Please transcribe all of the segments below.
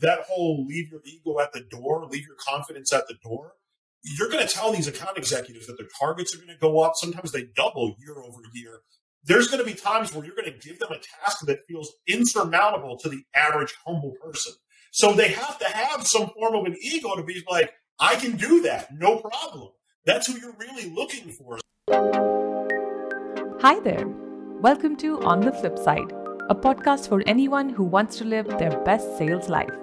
that whole leave your ego at the door, leave your confidence at the door, you're going to tell these account executives that their targets are going to go up. Sometimes they double year over year. There's going to be times where you're going to give them a task that feels insurmountable to the average humble person. So they have to have some form of an ego to be like, I can do that, no problem. That's who you're really looking for. Hi there. Welcome to On the Flip Side, a podcast for anyone who wants to live their best sales life.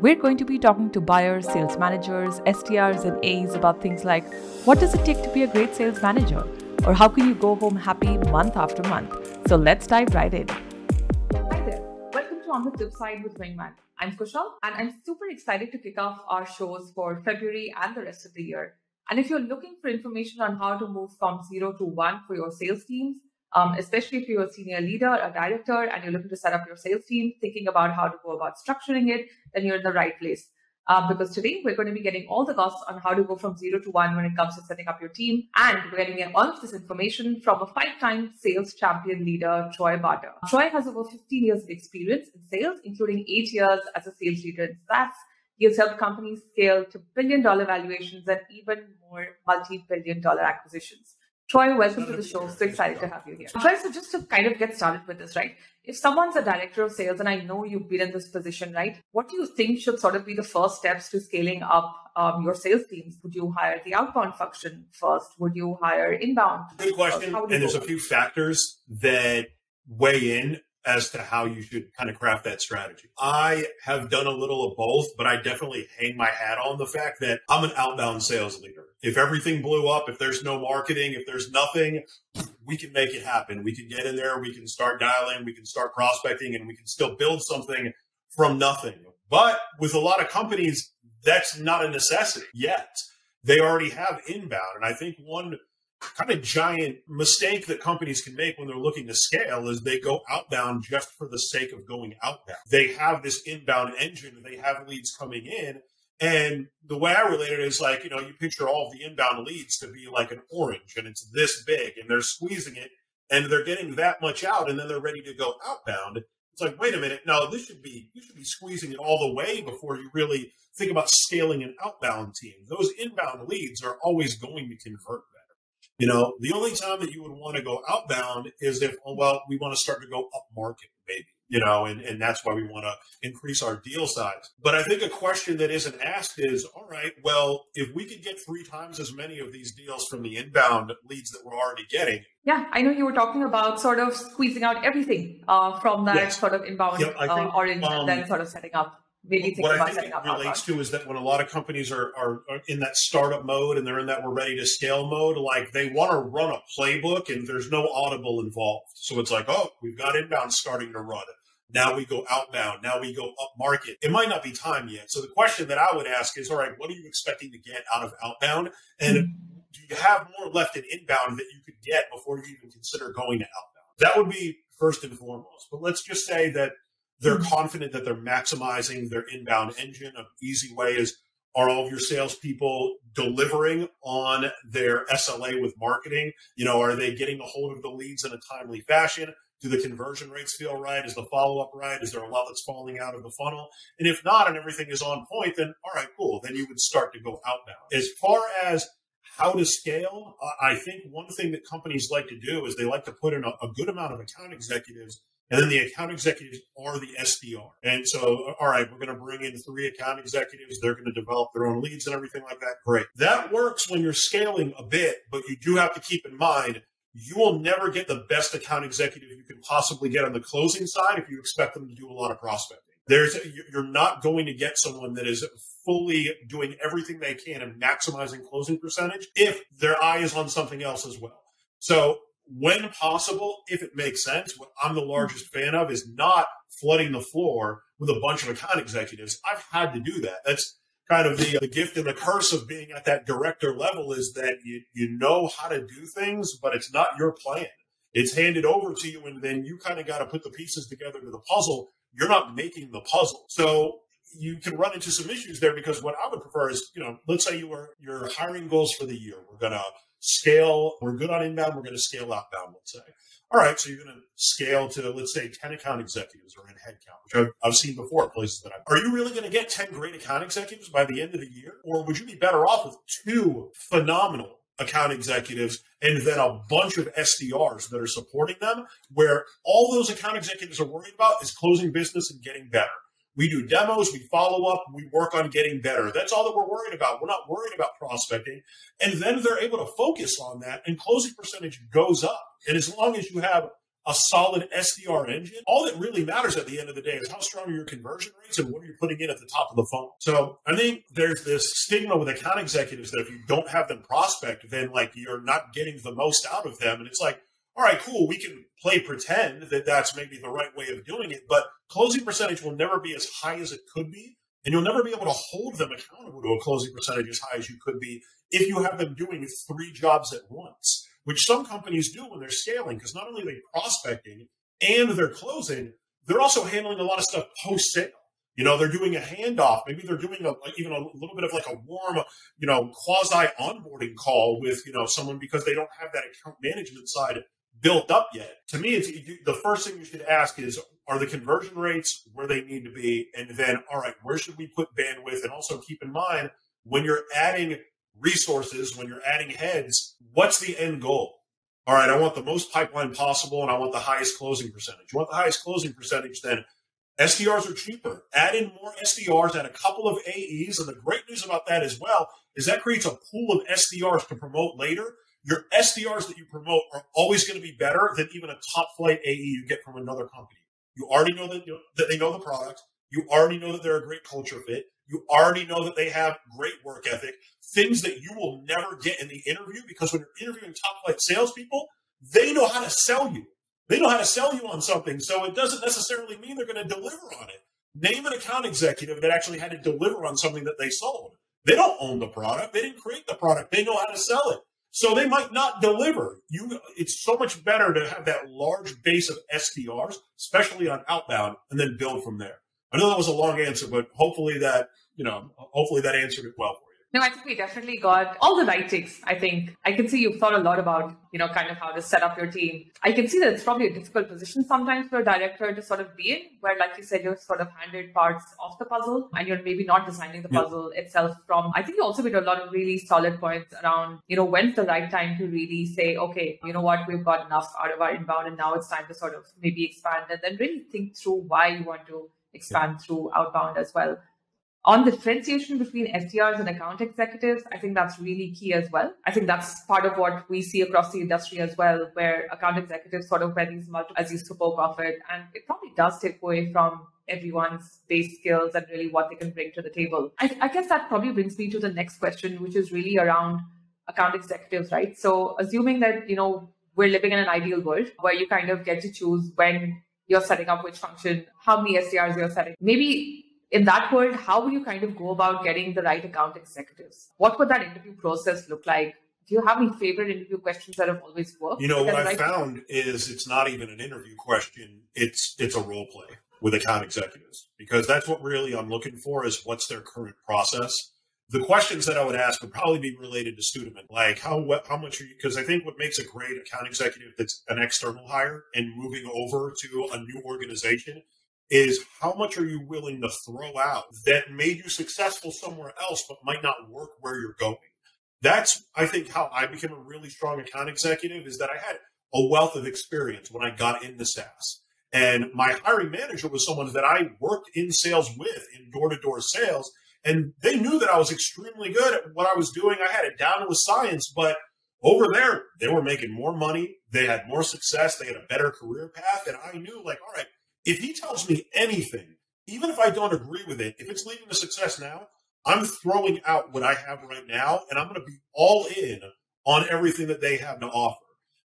We're going to be talking to buyers, sales managers, SDRs, and AEs about things like what does it take to be a great sales manager? Or how can you go home happy month after month? So let's dive right in. Hi there. Welcome to On the Flip Side with Wingman. I'm Kushal, and I'm super excited to kick off our shows for February and the rest of the year. And if you're looking for information on how to move from zero to one for your sales teams, um, especially if you're a senior leader, a director, and you're looking to set up your sales team, thinking about how to go about structuring it, then you're in the right place. Uh, because today we're going to be getting all the costs on how to go from zero to one when it comes to setting up your team. And we're getting all of this information from a five time sales champion leader, Troy Barter. Troy has over 15 years of experience in sales, including eight years as a sales leader in SaaS. He has helped companies scale to billion dollar valuations and even more multi billion dollar acquisitions. Troy, welcome to the show. So excited to have you here. Troy, so just to kind of get started with this, right? If someone's a director of sales, and I know you've been in this position, right? What do you think should sort of be the first steps to scaling up um, your sales teams? Would you hire the outbound function first? Would you hire inbound? Good question. And there's a few factors that weigh in as to how you should kind of craft that strategy. I have done a little of both, but I definitely hang my hat on the fact that I'm an outbound sales leader. If everything blew up, if there's no marketing, if there's nothing, we can make it happen. We can get in there, we can start dialing, we can start prospecting, and we can still build something from nothing. But with a lot of companies, that's not a necessity yet. They already have inbound. And I think one kind of giant mistake that companies can make when they're looking to scale is they go outbound just for the sake of going outbound. They have this inbound engine, and they have leads coming in. And the way I relate it is like, you know, you picture all of the inbound leads to be like an orange and it's this big and they're squeezing it and they're getting that much out and then they're ready to go outbound. It's like, wait a minute, no, this should be you should be squeezing it all the way before you really think about scaling an outbound team. Those inbound leads are always going to convert you know, the only time that you would want to go outbound is if, oh, well, we want to start to go up market, maybe, you know, and, and that's why we want to increase our deal size. But I think a question that isn't asked is, all right, well, if we could get three times as many of these deals from the inbound leads that we're already getting. Yeah, I know you were talking about sort of squeezing out everything uh, from that yes. sort of inbound yep, think, uh, orange um, and then sort of setting up maybe what I think it relates to is that when a lot of companies are, are, are, in that startup mode and they're in that we're ready to scale mode, like they want to run a playbook and there's no audible involved. So it's like, oh, we've got inbound starting to run. Now we go outbound. Now we go up market. It might not be time yet. So the question that I would ask is, all right, what are you expecting to get out of outbound? And mm-hmm. do you have more left in inbound that you could get before you even consider going to outbound? That would be first and foremost. But let's just say that they're mm-hmm. confident that they're maximizing their inbound engine. An easy way is are all of your salespeople delivering on their SLA with marketing? You know, are they getting a hold of the leads in a timely fashion? Do the conversion rates feel right? Is the follow up right? Is there a lot that's falling out of the funnel? And if not, and everything is on point, then all right, cool. Then you would start to go outbound. As far as how to scale, I think one thing that companies like to do is they like to put in a, a good amount of account executives and then the account executives are the SDR. And so, all right, we're going to bring in three account executives. They're going to develop their own leads and everything like that. Great. That works when you're scaling a bit, but you do have to keep in mind you will never get the best account executive you can possibly get on the closing side if you expect them to do a lot of prospecting. There's you're not going to get someone that is fully doing everything they can and maximizing closing percentage if their eye is on something else as well. So when possible, if it makes sense, what I'm the largest fan of is not flooding the floor with a bunch of account executives. I've had to do that. That's kind of the, the gift and the curse of being at that director level is that you, you know how to do things, but it's not your plan. It's handed over to you, and then you kind of got to put the pieces together to the puzzle. You're not making the puzzle. So you can run into some issues there because what I would prefer is, you know, let's say you are your hiring goals for the year. We're gonna scale. We're good on inbound. We're going to scale outbound, let's say. All right, so you're going to scale to, let's say, 10 account executives or in headcount, which I've, I've seen before places that i Are you really going to get 10 great account executives by the end of the year? Or would you be better off with two phenomenal account executives and then a bunch of SDRs that are supporting them, where all those account executives are worried about is closing business and getting better. We do demos, we follow up, we work on getting better. That's all that we're worried about. We're not worried about prospecting. And then they're able to focus on that, and closing percentage goes up. And as long as you have a solid SDR engine, all that really matters at the end of the day is how strong are your conversion rates and what are you putting in at the top of the funnel. So I think there's this stigma with account executives that if you don't have them prospect, then like you're not getting the most out of them. And it's like, all right, cool, we can play pretend that that's maybe the right way of doing it, but closing percentage will never be as high as it could be. And you'll never be able to hold them accountable to a closing percentage as high as you could be if you have them doing three jobs at once, which some companies do when they're scaling, because not only are they prospecting and they're closing, they're also handling a lot of stuff post sale. You know, they're doing a handoff. Maybe they're doing a, even a little bit of like a warm, you know, quasi onboarding call with, you know, someone because they don't have that account management side built up yet. To me, it's the first thing you should ask is are the conversion rates where they need to be? And then, all right, where should we put bandwidth? And also keep in mind when you're adding resources, when you're adding heads, what's the end goal? All right, I want the most pipeline possible and I want the highest closing percentage. You want the highest closing percentage, then SDRs are cheaper. Add in more SDRs, add a couple of AEs. And the great news about that as well is that creates a pool of SDRs to promote later your SDRs that you promote are always going to be better than even a top flight AE you get from another company. You already know that, you know, that they know the product. You already know that they're a great culture fit. You already know that they have great work ethic, things that you will never get in the interview because when you're interviewing top flight salespeople, they know how to sell you. They know how to sell you on something. So it doesn't necessarily mean they're going to deliver on it. Name an account executive that actually had to deliver on something that they sold. They don't own the product. They didn't create the product. They know how to sell it. So they might not deliver. You, it's so much better to have that large base of SDRs, especially on outbound, and then build from there. I know that was a long answer, but hopefully that, you know, hopefully that answered it well no, I think we definitely got all the right takes. I think I can see you've thought a lot about, you know, kind of how to set up your team. I can see that it's probably a difficult position sometimes for a director to sort of be in, where, like you said, you're sort of handed parts of the puzzle and you're maybe not designing the puzzle itself from. I think you also made a lot of really solid points around, you know, when's the right time to really say, okay, you know what, we've got enough out of our inbound and now it's time to sort of maybe expand and then really think through why you want to expand yeah. through outbound as well on differentiation between SDRs and account executives, I think that's really key as well. I think that's part of what we see across the industry as well, where account executives sort of wear these multiple, as you spoke of it, and it probably does take away from everyone's base skills and really what they can bring to the table. I, I guess that probably brings me to the next question, which is really around account executives, right? So assuming that, you know, we're living in an ideal world where you kind of get to choose when you're setting up which function, how many SDRs you're setting. Maybe in that world, how would you kind of go about getting the right account executives? What would that interview process look like? Do you have any favorite interview questions that have always worked? You know, what I found is it's not even an interview question; it's it's a role play with account executives because that's what really I'm looking for is what's their current process. The questions that I would ask would probably be related to Studeman, like how how much are you? Because I think what makes a great account executive that's an external hire and moving over to a new organization is how much are you willing to throw out that made you successful somewhere else but might not work where you're going? That's i think how i became a really strong account executive is that i had a wealth of experience when i got into saas. And my hiring manager was someone that i worked in sales with in door-to-door sales and they knew that i was extremely good at what i was doing. I had it down with science but over there they were making more money they had more success they had a better career path and i knew like all right if he tells me anything, even if I don't agree with it, if it's leading to success now, I'm throwing out what I have right now and I'm going to be all in on everything that they have to offer.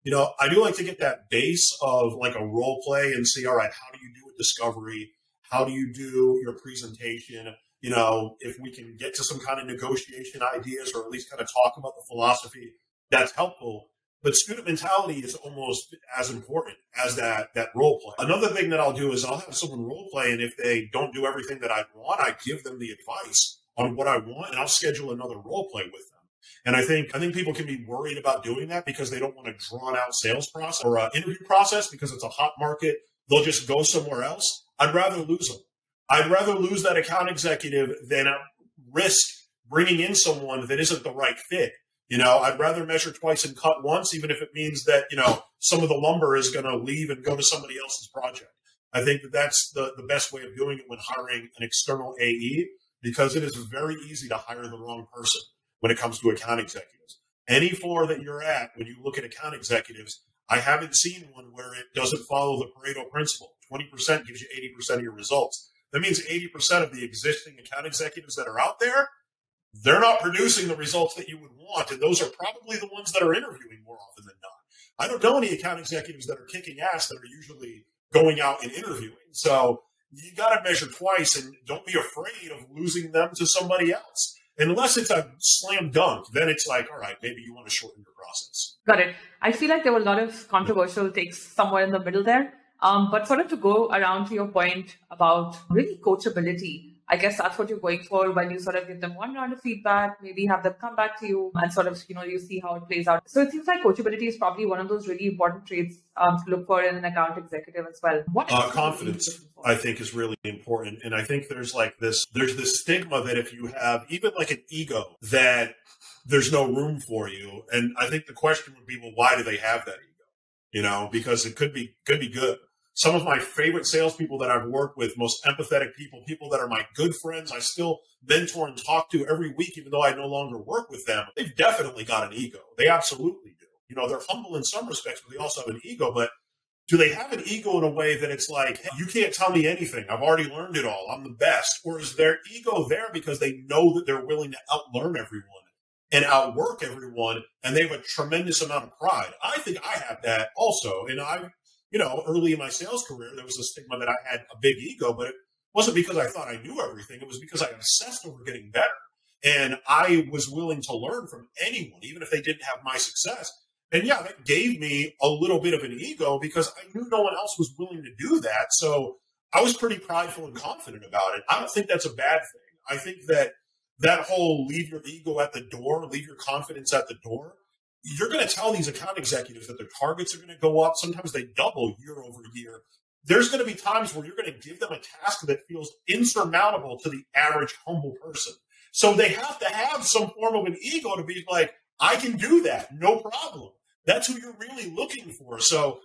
You know, I do like to get that base of like a role play and see, all right, how do you do a discovery? How do you do your presentation? You know, if we can get to some kind of negotiation ideas or at least kind of talk about the philosophy, that's helpful. But student mentality is almost as important as that that role play. Another thing that I'll do is I'll have someone role play, and if they don't do everything that I want, I give them the advice on what I want, and I'll schedule another role play with them. And I think I think people can be worried about doing that because they don't want a drawn out sales process or interview process because it's a hot market. They'll just go somewhere else. I'd rather lose them. I'd rather lose that account executive than risk bringing in someone that isn't the right fit. You know, I'd rather measure twice and cut once, even if it means that you know some of the lumber is going to leave and go to somebody else's project. I think that that's the, the best way of doing it when hiring an external AE because it is very easy to hire the wrong person when it comes to account executives. Any floor that you're at, when you look at account executives, I haven't seen one where it doesn't follow the Pareto principle. 20% gives you 80% of your results. That means 80% of the existing account executives that are out there, they're not producing the results that you would want. And those are probably the ones that are interviewing more often than not. I don't know any account executives that are kicking ass that are usually going out and interviewing. So you got to measure twice and don't be afraid of losing them to somebody else. Unless it's a slam dunk, then it's like, all right, maybe you want to shorten your process. Got it. I feel like there were a lot of controversial takes somewhere in the middle there. Um, but sort of to go around to your point about really coachability, I guess that's what you're going for when you sort of give them one round of feedback, maybe have them come back to you and sort of, you know, you see how it plays out. So it seems like coachability is probably one of those really important traits um, to look for in an account executive as well. What uh, confidence, I think, is really important. And I think there's like this, there's this stigma that if you have even like an ego, that there's no room for you. And I think the question would be, well, why do they have that ego? You know, because it could be, could be good some of my favorite salespeople that I've worked with, most empathetic people, people that are my good friends, I still mentor and talk to every week, even though I no longer work with them. They've definitely got an ego. They absolutely do. You know, they're humble in some respects, but they also have an ego. But do they have an ego in a way that it's like, hey, you can't tell me anything. I've already learned it all. I'm the best. Or is their ego there because they know that they're willing to outlearn everyone and outwork everyone and they have a tremendous amount of pride? I think I have that also. And I you know, early in my sales career, there was a stigma that I had a big ego, but it wasn't because I thought I knew everything. It was because I obsessed over getting better. And I was willing to learn from anyone, even if they didn't have my success. And yeah, that gave me a little bit of an ego because I knew no one else was willing to do that. So I was pretty prideful and confident about it. I don't think that's a bad thing. I think that that whole leave your ego at the door, leave your confidence at the door, you're going to tell these account executives that their targets are going to go up. Sometimes they double year over year. There's going to be times where you're going to give them a task that feels insurmountable to the average humble person. So they have to have some form of an ego to be like, I can do that, no problem. That's who you're really looking for. So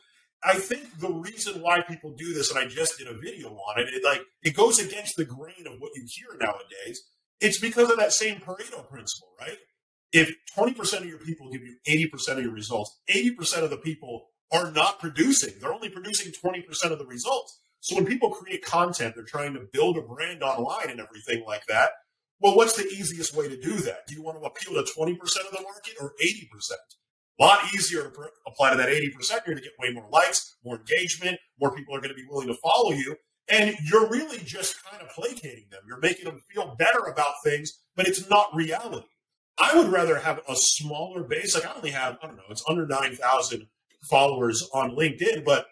I think the reason why people do this, and I just did a video on it, it like it goes against the grain of what you hear nowadays. It's because of that same Pareto principle, right? If 20% of your people give you 80% of your results, 80% of the people are not producing. They're only producing 20% of the results. So when people create content, they're trying to build a brand online and everything like that. Well, what's the easiest way to do that? Do you want to appeal to 20% of the market or 80%? A lot easier to apply to that 80%. You're going to get way more likes, more engagement, more people are going to be willing to follow you. And you're really just kind of placating them. You're making them feel better about things, but it's not reality. I would rather have a smaller base. Like I only have, I don't know, it's under 9,000 followers on LinkedIn, but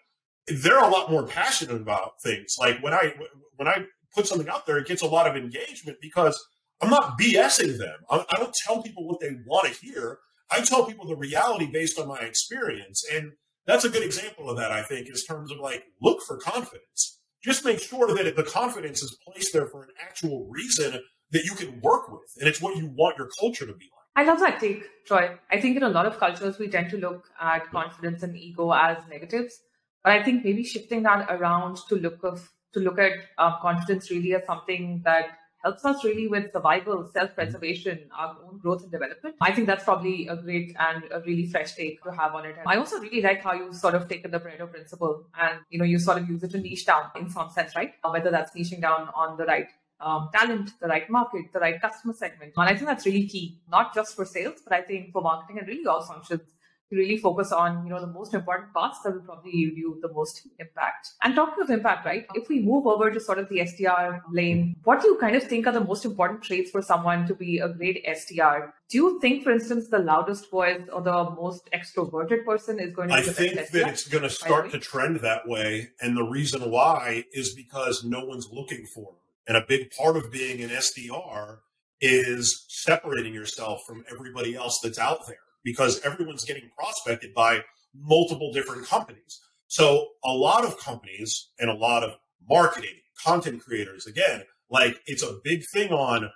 they're a lot more passionate about things. Like when I, when I put something out there, it gets a lot of engagement because I'm not BSing them. I, I don't tell people what they want to hear. I tell people the reality based on my experience. And that's a good example of that, I think, in terms of like, look for confidence. Just make sure that the confidence is placed there for an actual reason that you can work with, and it's what you want your culture to be like. I love that take, Troy. I think in a lot of cultures we tend to look at confidence and ego as negatives, but I think maybe shifting that around to look of to look at uh, confidence really as something that helps us really with survival, self-preservation, our own growth and development. I think that's probably a great and a really fresh take to have on it. And I also really like how you sort of taken the Pareto principle and you know you sort of use it to niche down in some sense, right? Whether that's niching down on the right um, talent, the right market, the right customer segment. And I think that's really key, not just for sales, but I think for marketing and really all functions to really focus on, you know, the most important parts that will probably give you the most impact. And talking of impact, right? If we move over to sort of the SDR lane, what do you kind of think are the most important traits for someone to be a great SDR? Do you think, for instance, the loudest voice or the most extroverted person is going to be I think that it's going to start to trend that way. And the reason why is because no one's looking for it. And a big part of being an SDR is separating yourself from everybody else that's out there because everyone's getting prospected by multiple different companies. So a lot of companies and a lot of marketing, content creators, again, like it's a big thing on,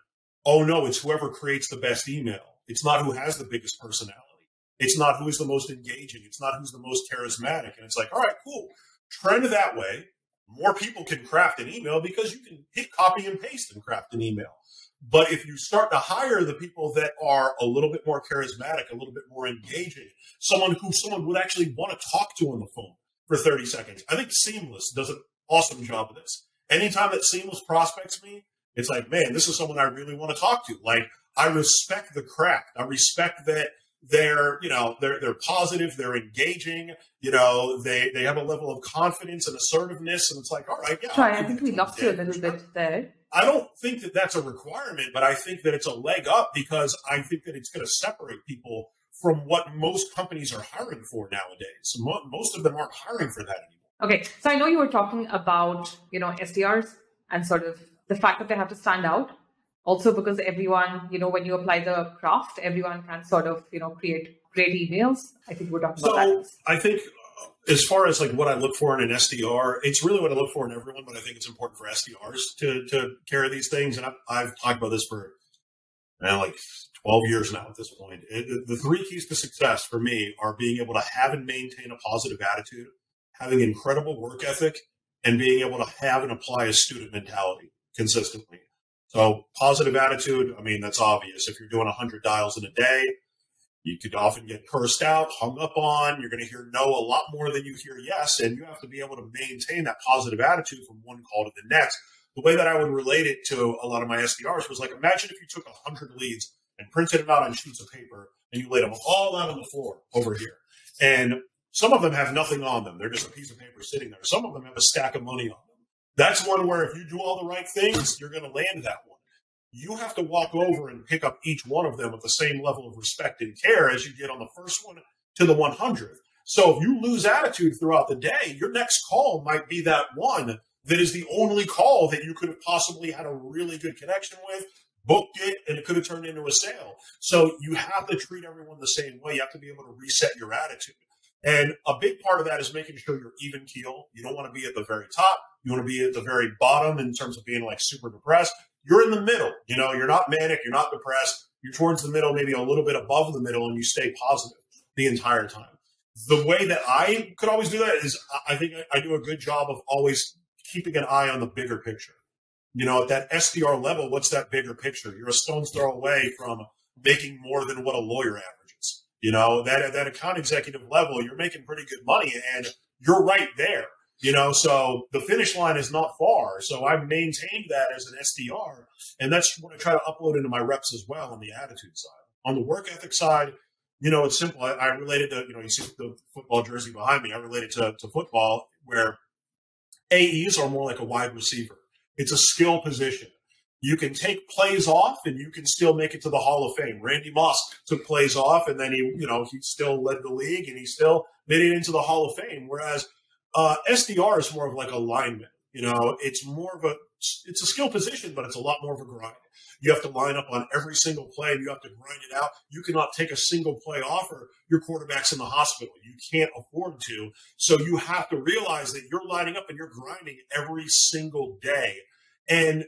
oh no, it's whoever creates the best email. It's not who has the biggest personality. It's not who's the most engaging. It's not who's the most charismatic. And it's like, all right, cool. Trend that way. More people can craft an email because you can hit copy and paste and craft an email. But if you start to hire the people that are a little bit more charismatic, a little bit more engaging, someone who someone would actually want to talk to on the phone for 30 seconds, I think Seamless does an awesome job of this. Anytime that Seamless prospects me, it's like, man, this is someone I really want to talk to. Like, I respect the craft. I respect that they're you know they're they're positive they're engaging you know they they have a level of confidence and assertiveness and it's like all right yeah Sorry, i think we lost you a little bit there. I don't think that that's a requirement but i think that it's a leg up because i think that it's going to separate people from what most companies are hiring for nowadays. Most of them aren't hiring for that anymore. Okay so i know you were talking about you know sdrs and sort of the fact that they have to stand out also because everyone, you know, when you apply the craft, everyone can sort of, you know, create great emails. I think we're talking so about that. I think uh, as far as like what I look for in an SDR, it's really what I look for in everyone, but I think it's important for SDRs to, to carry these things. And I've, I've talked about this for man, like 12 years now at this point. It, the three keys to success for me are being able to have and maintain a positive attitude, having incredible work ethic, and being able to have and apply a student mentality consistently. So positive attitude, I mean, that's obvious. If you're doing 100 dials in a day, you could often get cursed out, hung up on. You're going to hear no a lot more than you hear yes. And you have to be able to maintain that positive attitude from one call to the next. The way that I would relate it to a lot of my SDRs was like, imagine if you took 100 leads and printed them out on sheets of paper and you laid them all out on the floor over here. And some of them have nothing on them. They're just a piece of paper sitting there. Some of them have a stack of money on them. That's one where if you do all the right things, you're going to land that one. You have to walk over and pick up each one of them with the same level of respect and care as you did on the first one to the 100th. So if you lose attitude throughout the day, your next call might be that one that is the only call that you could have possibly had a really good connection with, booked it, and it could have turned into a sale. So you have to treat everyone the same way. You have to be able to reset your attitude. And a big part of that is making sure you're even keel. You don't want to be at the very top. You want to be at the very bottom in terms of being like super depressed. You're in the middle. You know, you're not manic. You're not depressed. You're towards the middle, maybe a little bit above the middle, and you stay positive the entire time. The way that I could always do that is I think I do a good job of always keeping an eye on the bigger picture. You know, at that SDR level, what's that bigger picture? You're a stone's throw away from making more than what a lawyer averages. You know, that at that account executive level, you're making pretty good money and you're right there. You know, so the finish line is not far. So I've maintained that as an SDR. And that's what I try to upload into my reps as well on the attitude side. On the work ethic side, you know, it's simple. I, I related to, you know, you see the football jersey behind me. I related to, to football where AEs are more like a wide receiver. It's a skill position. You can take plays off and you can still make it to the Hall of Fame. Randy Moss took plays off and then he, you know, he still led the league and he still made it into the Hall of Fame. Whereas uh, SDR is more of like a lineman. You know, it's more of a it's a skill position, but it's a lot more of a grind. You have to line up on every single play and you have to grind it out. You cannot take a single play off or your quarterback's in the hospital. You can't afford to. So you have to realize that you're lining up and you're grinding every single day. And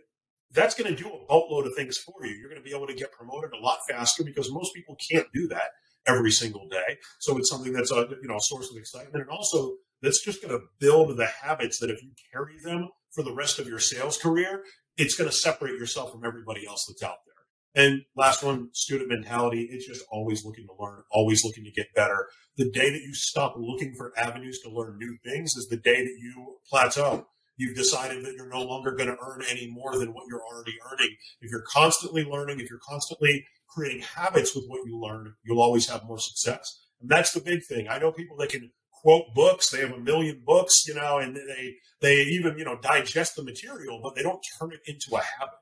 that's going to do a boatload of things for you. You're going to be able to get promoted a lot faster because most people can't do that every single day. So it's something that's a you know a source of excitement and also that's just going to build the habits that if you carry them for the rest of your sales career, it's going to separate yourself from everybody else that's out there. And last one, student mentality. It's just always looking to learn, always looking to get better. The day that you stop looking for avenues to learn new things is the day that you plateau. You've decided that you're no longer going to earn any more than what you're already earning. If you're constantly learning, if you're constantly creating habits with what you learn, you'll always have more success. And that's the big thing. I know people that can quote books. They have a million books, you know, and they they even you know digest the material, but they don't turn it into a habit.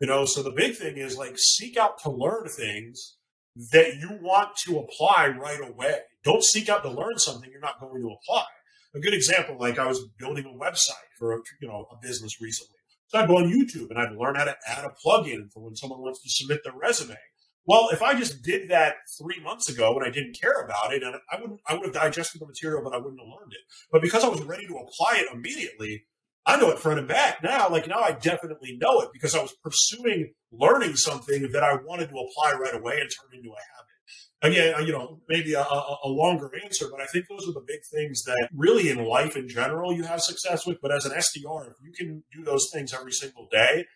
You know, so the big thing is like seek out to learn things that you want to apply right away. Don't seek out to learn something you're not going to apply. A good example, like I was building a website for a, you know a business recently. So I'd go on YouTube and I'd learn how to add a plugin for when someone wants to submit their resume. Well, if I just did that three months ago and I didn't care about it, and I wouldn't, I would have digested the material, but I wouldn't have learned it. But because I was ready to apply it immediately, I know it front and back now. Like now, I definitely know it because I was pursuing learning something that I wanted to apply right away and turn into a habit again, uh, you know, maybe a, a, longer answer, but I think those are the big things that really in life in general you have success with. But as an SDR, if you can do those things every single day,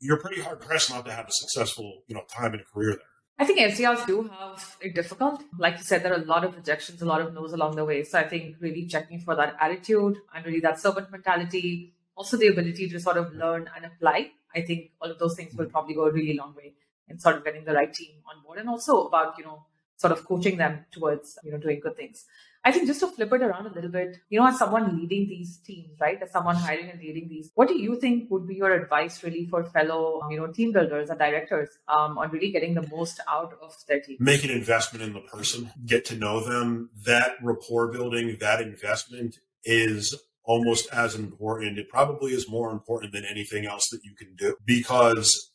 you're pretty hard pressed not to have a successful, you know, time in a career there. I think SDRs do have it difficult. Like you said, there are a lot of rejections, a lot of no's along the way. So I think really checking for that attitude and really that servant mentality, also the ability to sort of learn and apply. I think all of those things will probably go a really long way in sort of getting the right team on board and also about, you know, sort of coaching them towards you know doing good things. I think just to flip it around a little bit you know as someone leading these teams right? As someone hiring and leading these what do you think would be your advice really for fellow you know team builders and directors um, on really getting the most out of their team make an investment in the person. Get to know them. That rapport building that investment is almost as important. It probably is more important than anything else that you can do because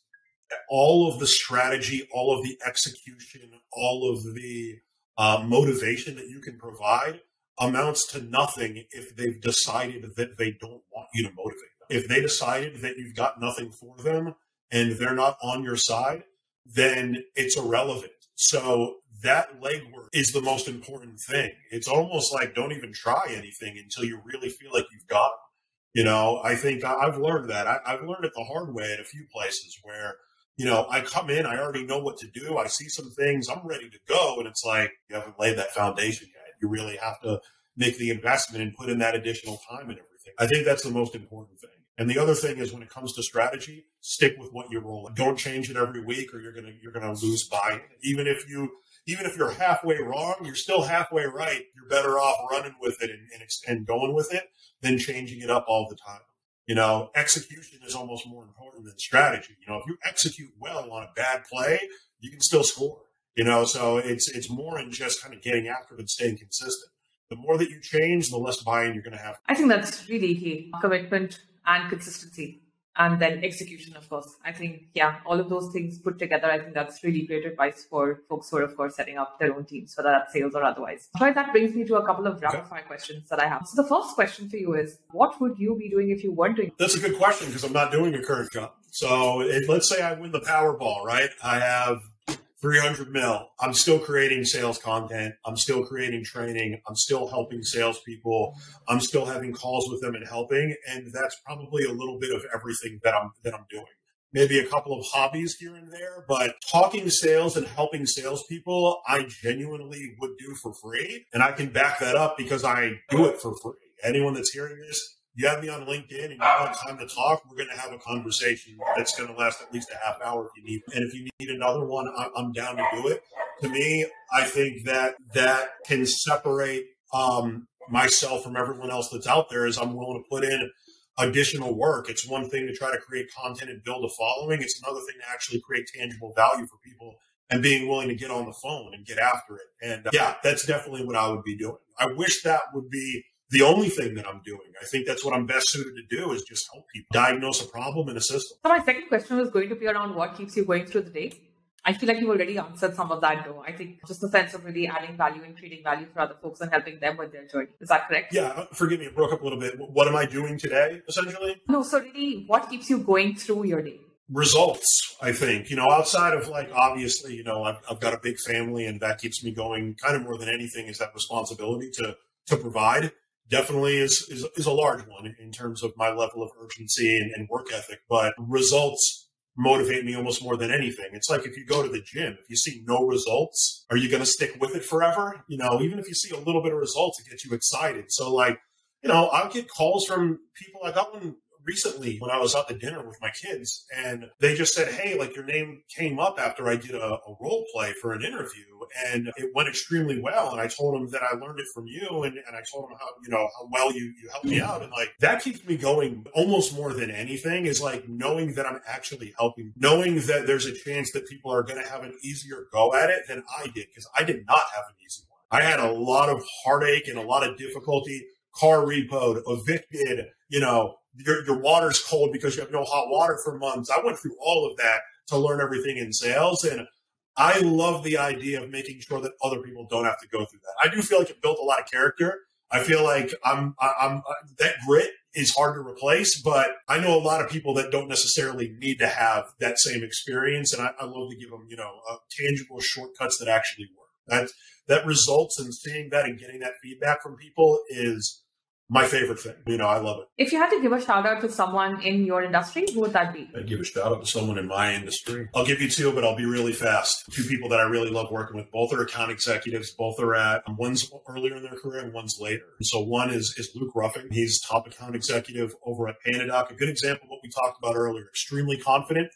all of the strategy, all of the execution, all of the uh, motivation that you can provide amounts to nothing if they've decided that they don't want you to motivate them. If they decided that you've got nothing for them and they're not on your side, then it's irrelevant. So that legwork is the most important thing. It's almost like don't even try anything until you really feel like you've got. You know, I think I've learned that. I, have learned it the hard way at a few places where you know, I come in, I already know what to do. I see some things, I'm ready to go. And it's like, you haven't laid that foundation yet. You really have to make the investment and put in that additional time and everything. I think that's the most important thing. And the other thing is when it comes to strategy, stick with what you're rolling. Don't change it every week or you're gonna you're gonna lose buy. Even if you even if you're halfway wrong, you're still halfway right. You're better off running with it and, and, and going with it than changing it up all the time. You know, execution is almost more important than strategy. You know, if you execute well on a bad play, you can still score. You know, so it's it's more in just kind of getting after it and staying consistent. The more that you change, the less buy-in you're going to have. I think that's really key: commitment and consistency and then execution, of course. I think, yeah, all of those things put together, I think that's really great advice for folks who are, of course, setting up their own teams, whether that's sales or otherwise. Right, that brings me to a couple of rapid fire questions that I have. So the first question for you is, what would you be doing if you weren't doing? That's a good question because I'm not doing a current job. So let's say I win the Powerball, right? I have 300 mil. I'm still creating sales content. I'm still creating training. I'm still helping salespeople. I'm still having calls with them and helping. And that's probably a little bit of everything that I'm, that I'm doing. Maybe a couple of hobbies here and there, but talking sales and helping salespeople, I genuinely would do for free. And I can back that up because I do it for free. Anyone that's hearing this, you have me on LinkedIn and you want time to talk, we're going to have a conversation that's going to last at least a half hour if you need. And if you need another one, I'm down to do it. To me, I think that that can separate um, myself from everyone else that's out there is I'm willing to put in additional work. It's one thing to try to create content and build a following. It's another thing to actually create tangible value for people and being willing to get on the phone and get after it. And uh, yeah, that's definitely what I would be doing. I wish that would be the only thing that I'm doing. I think that's what I'm best suited to do is just help people diagnose a problem and assist them. So my second question was going to be around what keeps you going through the day. I feel like you've already answered some of that though. I think just the sense of really adding value and creating value for other folks and helping them with their journey. Is that correct? Yeah. Uh, forgive me, it broke up a little bit. What am I doing today, essentially? No, so really what keeps you going through your day? Results, I think. You know, outside of like obviously, you know, I've, I've got a big family and that keeps me going kind of more than anything is that responsibility to to provide definitely is, is, is a large one in terms of my level of urgency and, and work ethic, but results motivate me almost more than anything. It's like if you go to the gym, if you see no results, are you going to stick with it forever? You know, even if you see a little bit of results, it gets you excited. So like, you know, I'll get calls from people. I got one recently when I was out to dinner with my kids, and they just said, "Hey, like your name came up after I did a, a, role play for an interview, and it went extremely well." And I told them that I learned it from you, and, and I told them how you know how well you you helped me out, and like that keeps me going almost more than anything is like knowing that I'm actually helping, knowing that there's a chance that people are going to have an easier go at it than I did because I did not have an easy one. I had a lot of heartache and a lot of difficulty car repoed, evicted, you know, your, your water's cold because you have no hot water for months. I went through all of that to learn everything in sales. And I love the idea of making sure that other people don't have to go through that. I do feel like it built a lot of character. I feel like I'm, I'm, that grit is hard to replace, but I know a lot of people that don't necessarily need to have that same experience. And I, I love to give them, you know, uh, tangible shortcuts that actually work. That, that results in seeing that and getting that feedback from people is my favorite thing. You know, I love it. If you had to give a shout out to someone in your industry, who would that be? I'd give a shout out to someone in my industry. I'll give you two, but I'll be really fast. Two people that I really love working with. Both are account executives. Both are at one's earlier in their career and one's later. So one is is Luke Ruffing. He's top account executive over at PandaDoc. A good example of what we talked about earlier. Extremely confident.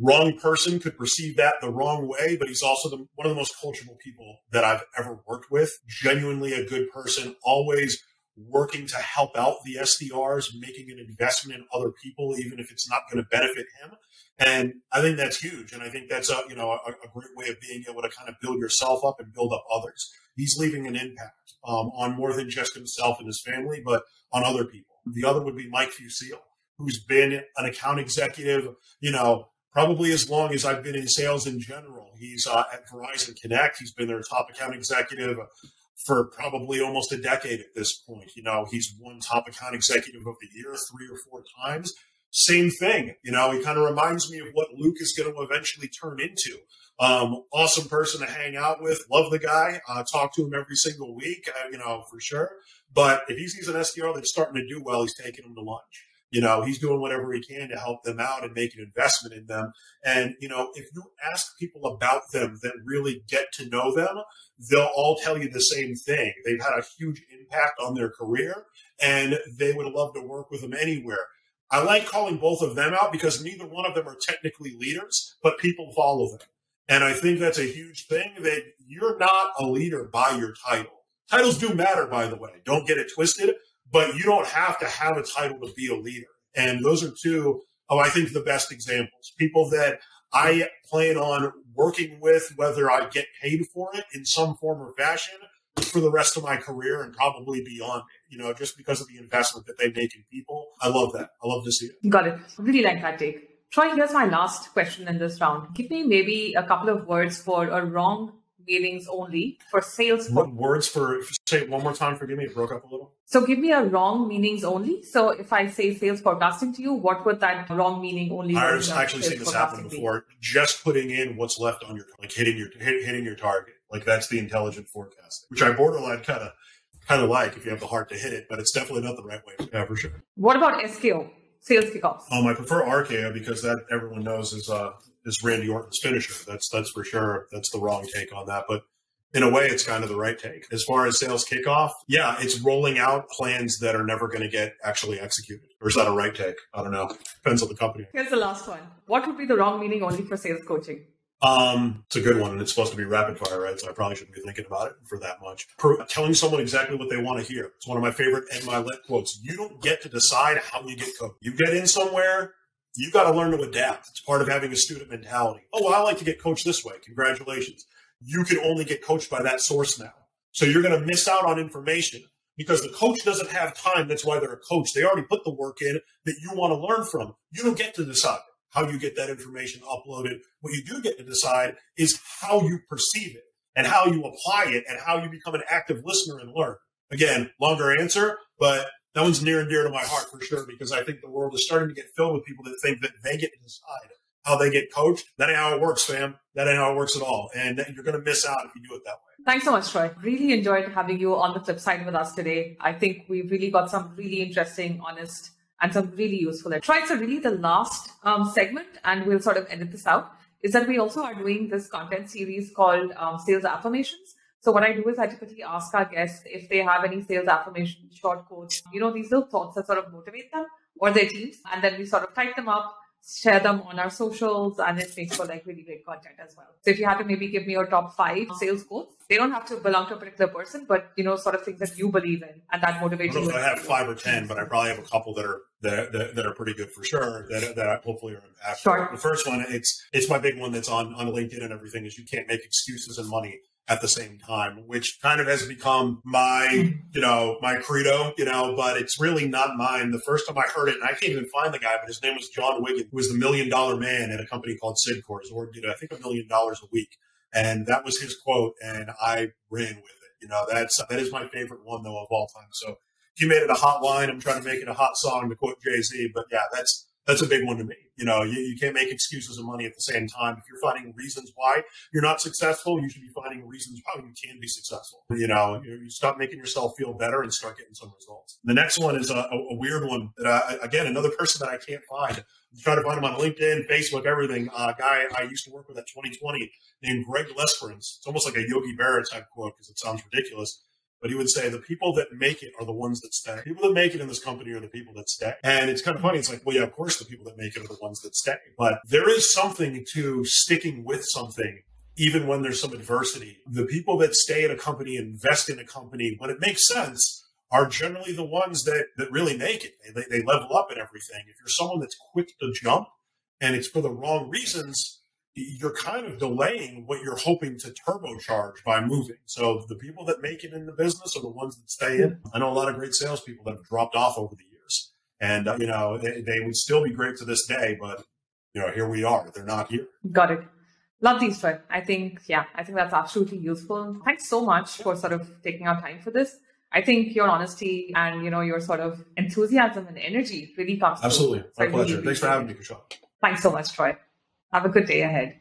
Wrong person could perceive that the wrong way, but he's also the, one of the most coachable people that I've ever worked with. Genuinely a good person. Always working to help out the SDRs, making an investment in other people, even if it's not going to benefit him. And I think that's huge. And I think that's a, you know, a, a, great way of being able to kind of build yourself up and build up others. He's leaving an impact um, on more than just himself and his family, but on other people. The other would be Mike Fusil, who's been an account executive, you know, probably as long as I've been in sales in general. He's uh, at Verizon Connect. He's been their top account executive for probably almost a decade at this point. You know, he's won top account executive of the year three or four times. Same thing. You know, he kind of reminds me of what Luke is going to eventually turn into. Um, awesome person to hang out with. Love the guy. Uh, talk to him every single week, uh, you know, for sure. But if he sees an SDR that's starting to do well, he's taking him to lunch. You know, he's doing whatever he can to help them out and make an investment in them. And, you know, if you ask people about them that really get to know them, they'll all tell you the same thing. They've had a huge impact on their career and they would love to work with them anywhere. I like calling both of them out because neither one of them are technically leaders, but people follow them. And I think that's a huge thing that you're not a leader by your title. Titles do matter, by the way. Don't get it twisted but you don't have to have a title to be a leader. And those are two of, I think, the best examples. People that I plan on working with, whether I get paid for it in some form or fashion for the rest of my career and probably beyond you know, just because of the investment that they make in people. I love that. I love to see it. Got it. Really like that take. Troy, here's my last question in this round. Give me maybe a couple of words for a wrong meanings only for sales. For- words for say it one more time. Forgive me, it broke up a little. So give me a wrong meanings only. So if I say sales forecasting to you, what would that wrong meaning only? I've actually seen this happen before. Be? Just putting in what's left on your like hitting your hit, hitting your target. Like that's the intelligent forecasting, which I borderline kind of kind of like if you have the heart to hit it, but it's definitely not the right way. Yeah, for sure. What about SKO? Sales kickoffs. Um, I prefer RKO because that everyone knows is uh is Randy Orton's finisher. That's that's for sure. That's the wrong take on that, but in a way, it's kind of the right take. As far as sales kickoff, yeah, it's rolling out plans that are never going to get actually executed. Or is that a right take? I don't know. Depends on the company. Here's the last one. What would be the wrong meaning only for sales coaching? Um, it's a good one, and it's supposed to be rapid fire, right? So I probably shouldn't be thinking about it for that much. telling someone exactly what they want to hear. It's one of my favorite Ed Mylett quotes. You don't get to decide how you get coached. You get in somewhere, you got to learn to adapt. It's part of having a student mentality. Oh, well, I like to get coached this way. Congratulations you can only get coached by that source now. So you're going to miss out on information because the coach doesn't have time. That's why they're a coach. They already put the work in that you want to learn from. You don't get to decide how you get that information uploaded. What you do get to decide is how you perceive it and how you apply it and how you become an active listener and learn. Again, longer answer, but that one's near and dear to my heart for sure because I think the world is starting to get filled with people that think that they get to decide how they get coached. That ain't how it works, fam. That ain't how it works at all. And you're going to miss out if you do it that way. Thanks so much, Troy. Really enjoyed having you on the flip side with us today. I think we've really got some really interesting, honest, and some really useful. Troy, so really the last um, segment, and we'll sort of edit this out, is that we also are doing this content series called um, Sales Affirmations. So what I do is I typically ask our guests if they have any sales affirmation short quotes, you know, these little thoughts that sort of motivate them or their teams. And then we sort of type them up share them on our socials and it makes for like really great content as well. So if you had to maybe give me your top five sales quotes, they don't have to belong to a particular person, but you know, sort of things that you believe in and that motivate you. I have five or ten, but I probably have a couple that are that, that, that are pretty good for sure. That that hopefully are impactful. Sure. The first one, it's it's my big one that's on on LinkedIn and everything is you can't make excuses and money at the same time, which kind of has become my, you know, my credo, you know, but it's really not mine. The first time I heard it, and I can't even find the guy, but his name was John Wigan, who was the million dollar man at a company called Cydcor, or did I think a million dollars a week. And that was his quote, and I ran with it. You know, that's that is my favorite one though of all time. So he made it a hot line. I'm trying to make it a hot song to quote Jay Z, but yeah, that's that's a big one to me. You know, you, you can't make excuses of money at the same time. If you're finding reasons why you're not successful, you should be finding reasons why you can be successful. You know, you, stop making yourself feel better and start getting some results. The next one is a, a, weird one that I, again, another person that I can't find. I'm trying to find him on LinkedIn, Facebook, everything. A uh, guy I used to work with at 2020 named Greg Lesperance. It's almost like a Yogi Berra type quote because it sounds ridiculous but he would say the people that make it are the ones that stay. People that make it in this company are the people that stay. And it's kind of funny. It's like, well, yeah, of course the people that make it are the ones that stay. But there is something to sticking with something even when there's some adversity. The people that stay at a company, invest in a company when it makes sense, are generally the ones that, that really make it. They, they level up and everything. If you're someone that's quick to jump and it's for the wrong reasons, you're kind of delaying what you're hoping to turbocharge by moving. So the people that make it in the business are the ones that stay in. I know a lot of great salespeople that have dropped off over the years, and uh, you know they, they, would still be great to this day, but you know here we are. They're not here. Got it. Love these, Troy. I think yeah, I think that's absolutely useful. Thanks so much for sort of taking our time for this. I think your honesty and you know your sort of enthusiasm and energy really comes. Absolutely, my pleasure. Thanks for having me, Kushal. Thanks so much, Troy. Have a good day ahead.